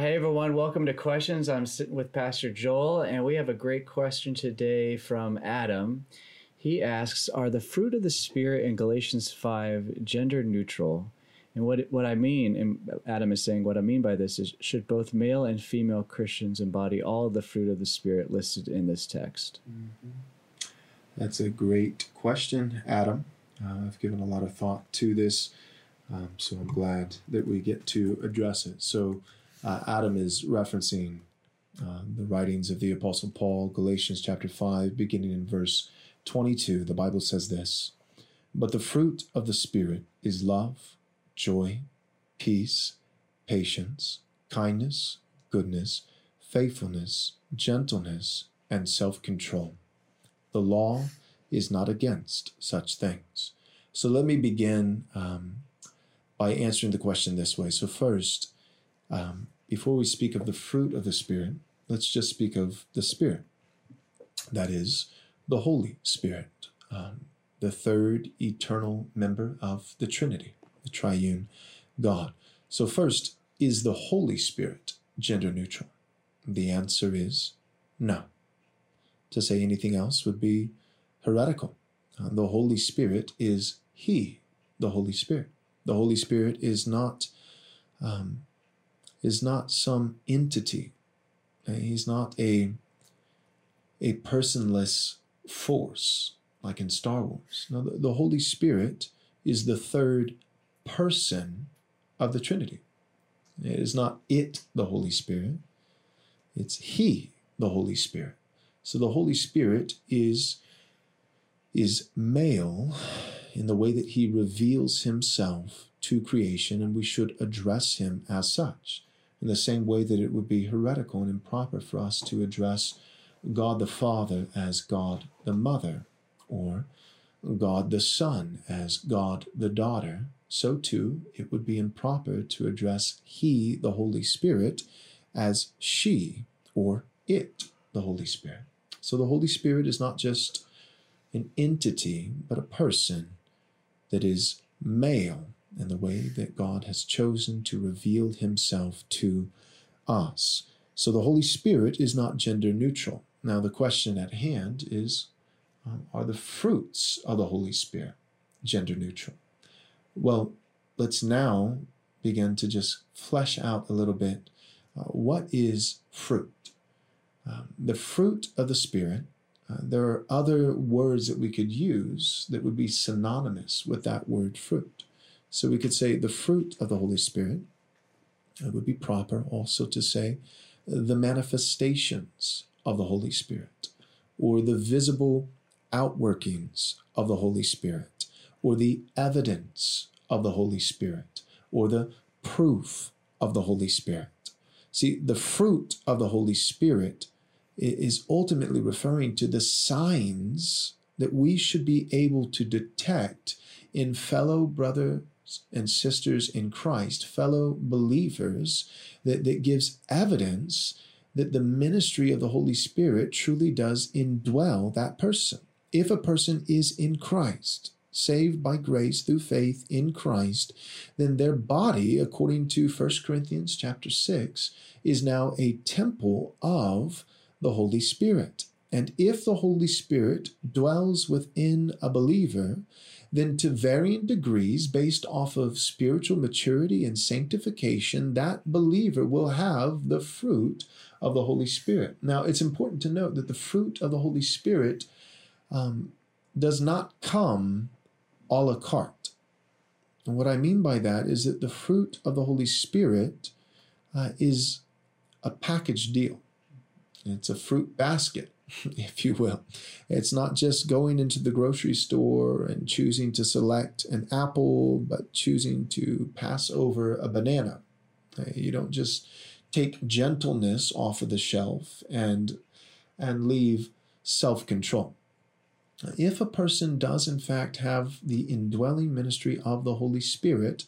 hey everyone, welcome to Questions. I'm sitting with Pastor Joel, and we have a great question today from Adam. He asks Are the fruit of the Spirit in Galatians 5 gender neutral? And what, what I mean, and Adam is saying, what I mean by this is should both male and female Christians embody all the fruit of the Spirit listed in this text? Mm-hmm. That's a great question, Adam. Uh, I've given a lot of thought to this, um, so I'm glad that we get to address it. So, uh, Adam is referencing uh, the writings of the Apostle Paul, Galatians chapter 5, beginning in verse 22. The Bible says this But the fruit of the Spirit is love, joy, peace, patience, kindness, goodness, faithfulness, gentleness, and self control. The law is not against such things. So let me begin um, by answering the question this way. So, first, um, before we speak of the fruit of the Spirit, let's just speak of the Spirit. That is, the Holy Spirit, um, the third eternal member of the Trinity, the triune God. So, first, is the Holy Spirit gender neutral? The answer is no. To say anything else would be heretical. Uh, the Holy Spirit is He, the Holy Spirit. The Holy Spirit is not um, is not some entity. Uh, he's not a a personless force like in Star Wars. Now, the, the Holy Spirit is the third person of the Trinity. It is not it, the Holy Spirit. It's He, the Holy Spirit. So the Holy Spirit is is male in the way that he reveals himself to creation, and we should address him as such. In the same way that it would be heretical and improper for us to address God the Father as God the Mother, or God the Son as God the Daughter, so too it would be improper to address He, the Holy Spirit, as she or it, the Holy Spirit. So the Holy Spirit is not just an entity, but a person that is male in the way that God has chosen to reveal himself to us. So the Holy Spirit is not gender neutral. Now, the question at hand is um, are the fruits of the Holy Spirit gender neutral? Well, let's now begin to just flesh out a little bit uh, what is fruit? Um, the fruit of the Spirit uh, there are other words that we could use that would be synonymous with that word fruit. So we could say the fruit of the Holy Spirit. It would be proper also to say the manifestations of the Holy Spirit, or the visible outworkings of the Holy Spirit, or the evidence of the Holy Spirit, or the proof of the Holy Spirit. See, the fruit of the Holy Spirit is ultimately referring to the signs that we should be able to detect in fellow brothers and sisters in Christ, fellow believers, that, that gives evidence that the ministry of the Holy Spirit truly does indwell that person. If a person is in Christ, saved by grace through faith in Christ, then their body, according to 1 Corinthians chapter 6, is now a temple of the Holy Spirit. And if the Holy Spirit dwells within a believer, then to varying degrees, based off of spiritual maturity and sanctification, that believer will have the fruit of the Holy Spirit. Now, it's important to note that the fruit of the Holy Spirit um, does not come a la carte. And what I mean by that is that the fruit of the Holy Spirit uh, is a package deal. It's a fruit basket, if you will. It's not just going into the grocery store and choosing to select an apple, but choosing to pass over a banana. Uh, you don't just take gentleness off of the shelf and and leave self-control. If a person does in fact have the indwelling ministry of the Holy Spirit,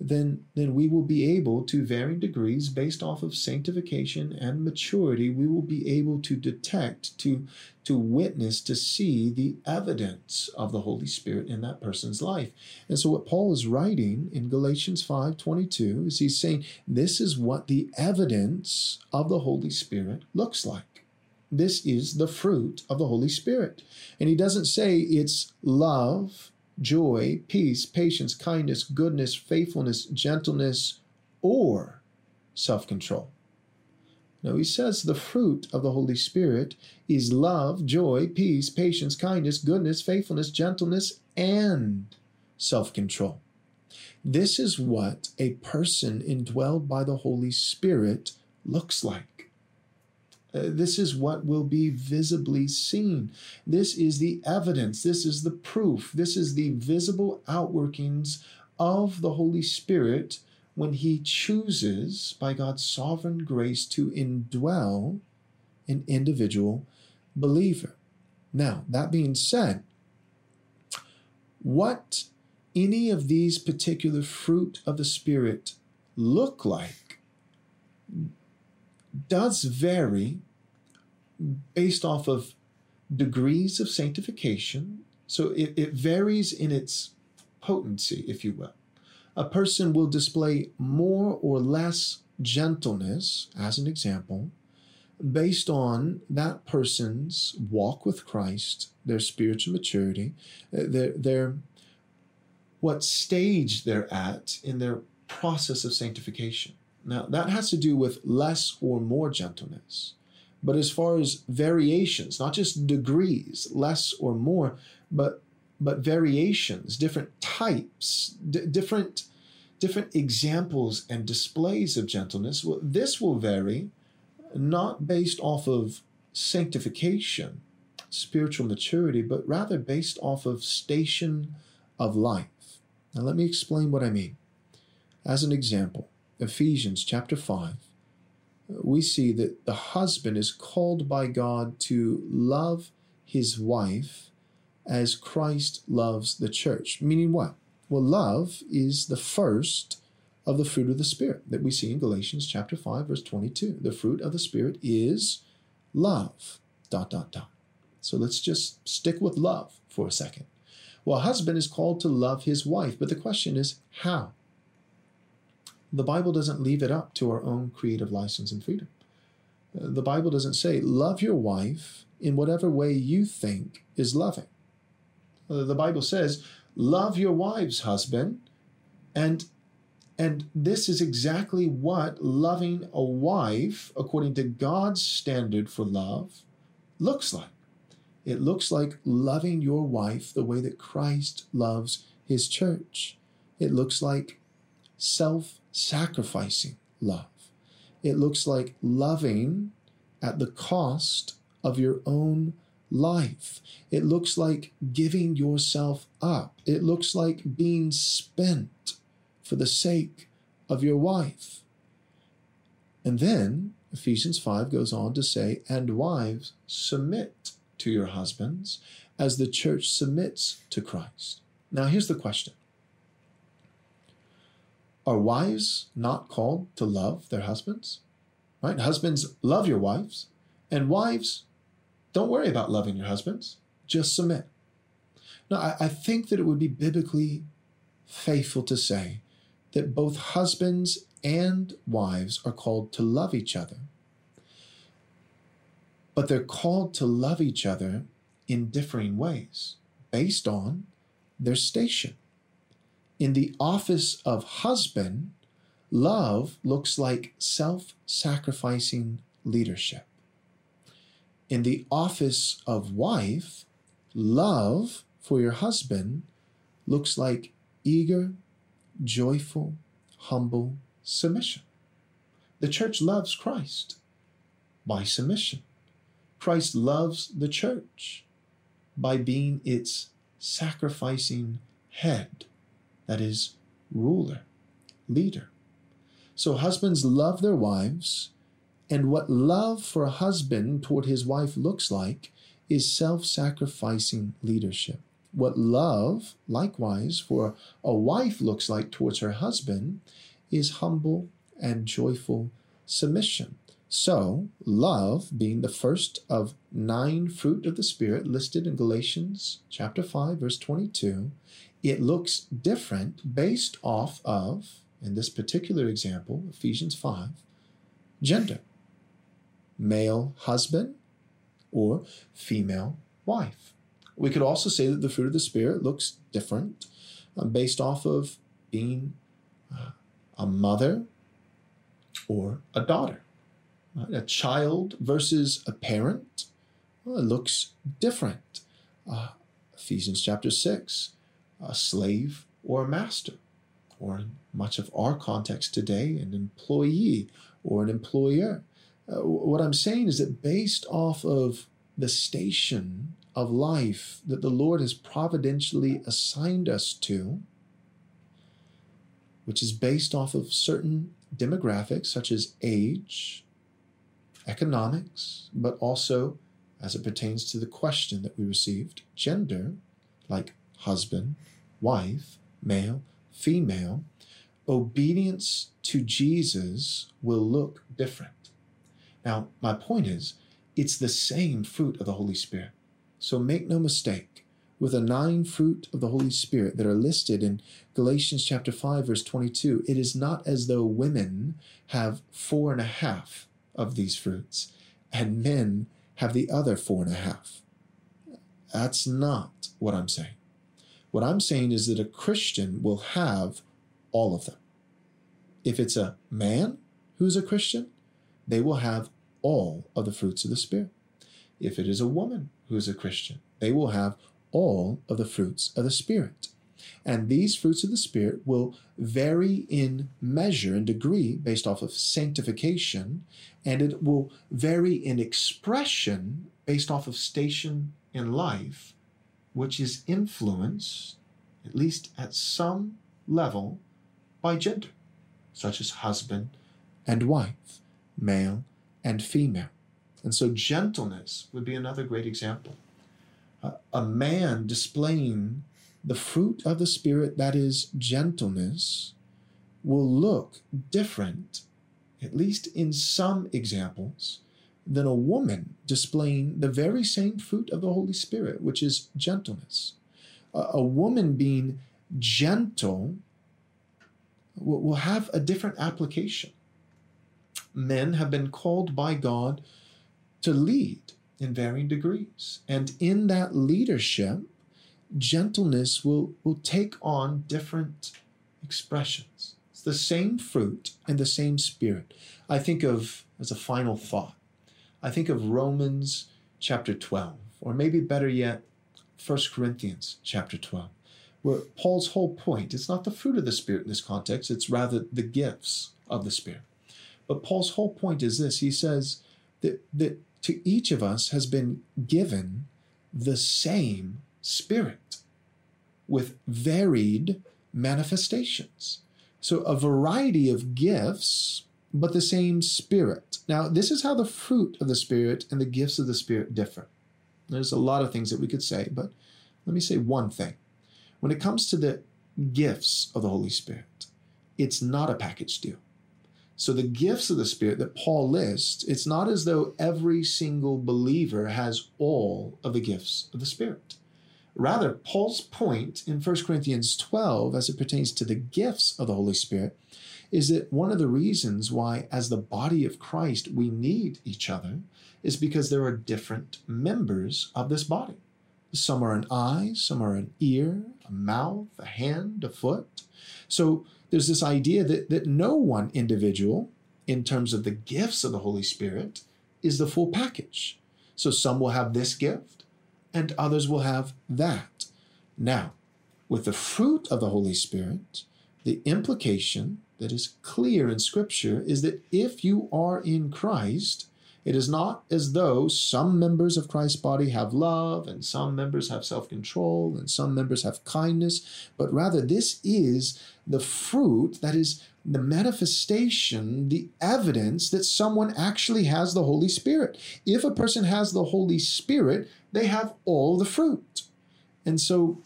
then then we will be able to varying degrees based off of sanctification and maturity we will be able to detect to to witness to see the evidence of the holy spirit in that person's life. And so what paul is writing in galatians 5:22 is he's saying this is what the evidence of the holy spirit looks like. This is the fruit of the holy spirit. And he doesn't say it's love joy, peace, patience, kindness, goodness, faithfulness, gentleness, or self control. Now, he says the fruit of the Holy Spirit is love, joy, peace, patience, kindness, goodness, faithfulness, gentleness, and self control. This is what a person indwelled by the Holy Spirit looks like. Uh, this is what will be visibly seen. This is the evidence. This is the proof. This is the visible outworkings of the Holy Spirit when He chooses, by God's sovereign grace, to indwell an individual believer. Now, that being said, what any of these particular fruit of the Spirit look like does vary based off of degrees of sanctification. So it, it varies in its potency, if you will. A person will display more or less gentleness, as an example, based on that person's walk with Christ, their spiritual maturity, uh, their, their what stage they're at in their process of sanctification. Now, that has to do with less or more gentleness. But as far as variations, not just degrees, less or more, but but variations, different types, d- different different examples and displays of gentleness. Well, this will vary not based off of sanctification, spiritual maturity, but rather based off of station of life. Now let me explain what I mean. As an example, Ephesians chapter 5, we see that the husband is called by God to love his wife as Christ loves the church. Meaning what? Well, love is the first of the fruit of the Spirit that we see in Galatians chapter 5, verse 22. The fruit of the Spirit is love. Dot, dot, dot. So let's just stick with love for a second. Well, a husband is called to love his wife, but the question is how? The Bible doesn't leave it up to our own creative license and freedom. Uh, the Bible doesn't say, love your wife in whatever way you think is loving. Uh, the Bible says, love your wives, husband, and and this is exactly what loving a wife, according to God's standard for love, looks like. It looks like loving your wife the way that Christ loves his church. It looks like self sacrificing love. It looks like loving at the cost of your own life. It looks like giving yourself up. It looks like being spent for the sake of your wife. And then Ephesians 5 goes on to say, and wives, submit to your husbands as the church submits to Christ. Now, here's the question are wives not called to love their husbands? Right? Husbands, love your wives. And wives, don't worry about loving your husbands. Just submit. Now, I, I think that it would be biblically faithful to say that both husbands and wives are called to love each other. But they're called to love each other in differing ways based on their station. In the office of husband, love looks like self sacrificing leadership. In the office of wife, love for your husband looks like eager, joyful, humble submission. The church loves Christ by submission. Christ loves the church by being its sacrificing head that is, ruler, leader. So husbands love their wives, and what love for a husband toward his wife looks like is self sacrificing leadership. what love, likewise, for a wife looks like towards her husband is humble and joyful submission. So, love being the first of nine fruit of the Spirit listed in Galatians chapter 5, verse 22, it looks different based off of, in this particular example, Ephesians 5, gender male husband or female wife. We could also say that the fruit of the Spirit looks different um, based off of being uh, a mother or a daughter. A child versus a parent well, it looks different. Uh, Ephesians chapter 6, a slave or a master, or in much of our context today, an employee or an employer. Uh, what I'm saying is that based off of the station of life that the Lord has providentially assigned us to, which is based off of certain demographics such as age, economics, but also as it pertains to the question that we received, gender, like husband, wife, male, female, obedience to Jesus will look different. Now, my point is, it's the same fruit of the Holy Spirit. So make no mistake, with the nine fruit of the Holy Spirit that are listed in Galatians chapter 5, verse 22, it is not as though women have four and a half of these fruits and men have the other four and a half. That's not what I'm saying. What I'm saying is that a Christian will have all of them. If it's a man who's a Christian, they will have all of the fruits of the Spirit. If it is a woman who is a Christian, they will have all of the fruits of the Spirit. And these fruits of the Spirit will vary in measure and degree based off of sanctification, and it will vary in expression based off of station in life, which is influenced, at least at some level, by gender, such as husband and wife, male and female. And so, gentleness would be another great example. Uh, a man displaying the fruit of the Spirit, that is gentleness, will look different, at least in some examples, than a woman displaying the very same fruit of the Holy Spirit, which is gentleness. A, a woman being gentle will, will have a different application men have been called by God to lead in varying degrees. And in that leadership, gentleness will, will take on different expressions. It's the same fruit and the same spirit. I think of, as a final thought, I think of Romans chapter 12, or maybe better yet, 1 Corinthians chapter 12, where Paul's whole point, it's not the fruit of the Spirit in this context, it's rather the gifts of the Spirit. But Paul's whole point is this he says that, that to each of us has been given the same Spirit with varied manifestations. So, a variety of gifts, but the same Spirit. Now, this is how the fruit of the Spirit and the gifts of the Spirit differ. There's a lot of things that we could say, but let me say one thing. When it comes to the gifts of the Holy Spirit, it's not a package deal. So the gifts of the Spirit that Paul lists, it's not as though every single believer has all of the gifts of the Spirit. Rather, Paul's point in 1 Corinthians 12, as it pertains to the gifts of the Holy Spirit, is that one of the reasons why, as the body of Christ, we need each other is because there are different members of this body. Some are an eye, some are an ear, a mouth, a hand, a foot. So there's this idea that, that no one individual, in terms of the gifts of the Holy Spirit, is the full package. So some will have this gift and others will have that. Now, with the fruit of the Holy Spirit, the implication that is clear in Scripture is that if you are in Christ, it is not as though some members of Christ's body have love and some members have self control and some members have kindness, but rather this is the fruit that is the manifestation, the evidence that someone actually has the Holy Spirit. If a person has the Holy Spirit, they have all the fruit. And so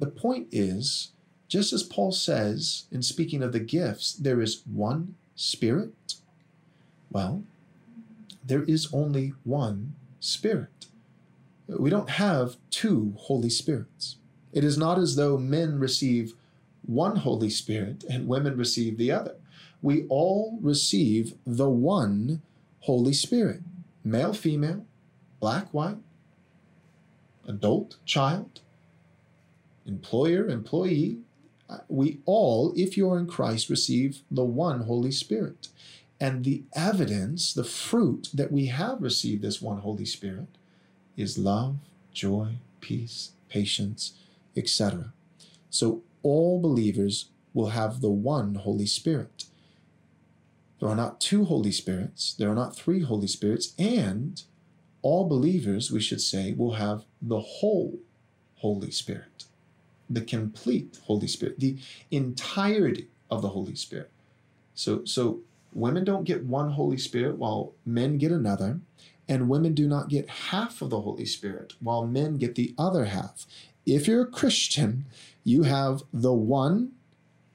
the point is, just as Paul says in speaking of the gifts, there is one Spirit. Well, there is only one Spirit. We don't have two Holy Spirits. It is not as though men receive one Holy Spirit and women receive the other. We all receive the one Holy Spirit male, female, black, white, adult, child, employer, employee. We all, if you're in Christ, receive the one Holy Spirit. And the evidence, the fruit that we have received this one Holy Spirit is love, joy, peace, patience, etc. So all believers will have the one Holy Spirit. There are not two Holy Spirits, there are not three Holy Spirits, and all believers, we should say, will have the whole Holy Spirit, the complete Holy Spirit, the entirety of the Holy Spirit. So, so women don't get one Holy Spirit while men get another, and women do not get half of the Holy Spirit while men get the other half. If you're a Christian, you have the one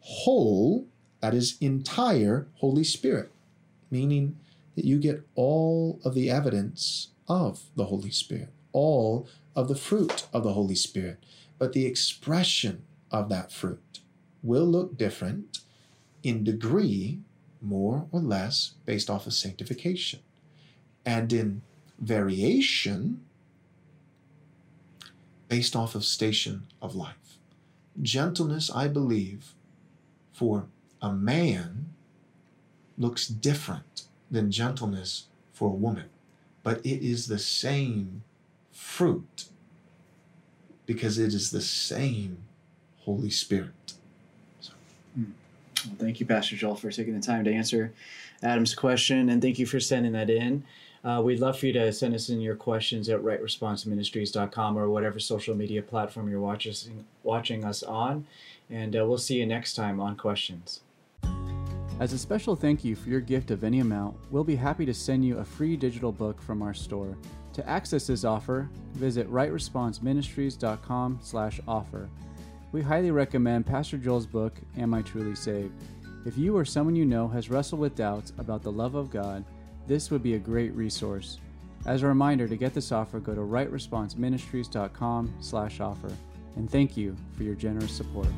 whole, that is entire Holy Spirit, meaning that you get all of the evidence of the Holy Spirit, all of the fruit of the Holy Spirit. But the expression of that fruit will look different in degree, more or less, based off of sanctification. And in variation, based off of station of life. Gentleness, I believe, for a man looks different than gentleness for a woman, but it is the same fruit because it is the same Holy Spirit. So. Well, thank you, Pastor Joel, for taking the time to answer Adam's question, and thank you for sending that in. Uh, we'd love for you to send us in your questions at rightresponseministries.com or whatever social media platform you're watching, watching us on. And uh, we'll see you next time on Questions. As a special thank you for your gift of any amount, we'll be happy to send you a free digital book from our store. To access this offer, visit rightresponseministries.com slash offer. We highly recommend Pastor Joel's book, Am I Truly Saved? If you or someone you know has wrestled with doubts about the love of God, this would be a great resource. As a reminder, to get this offer, go to rightresponseministries.com slash offer. And thank you for your generous support.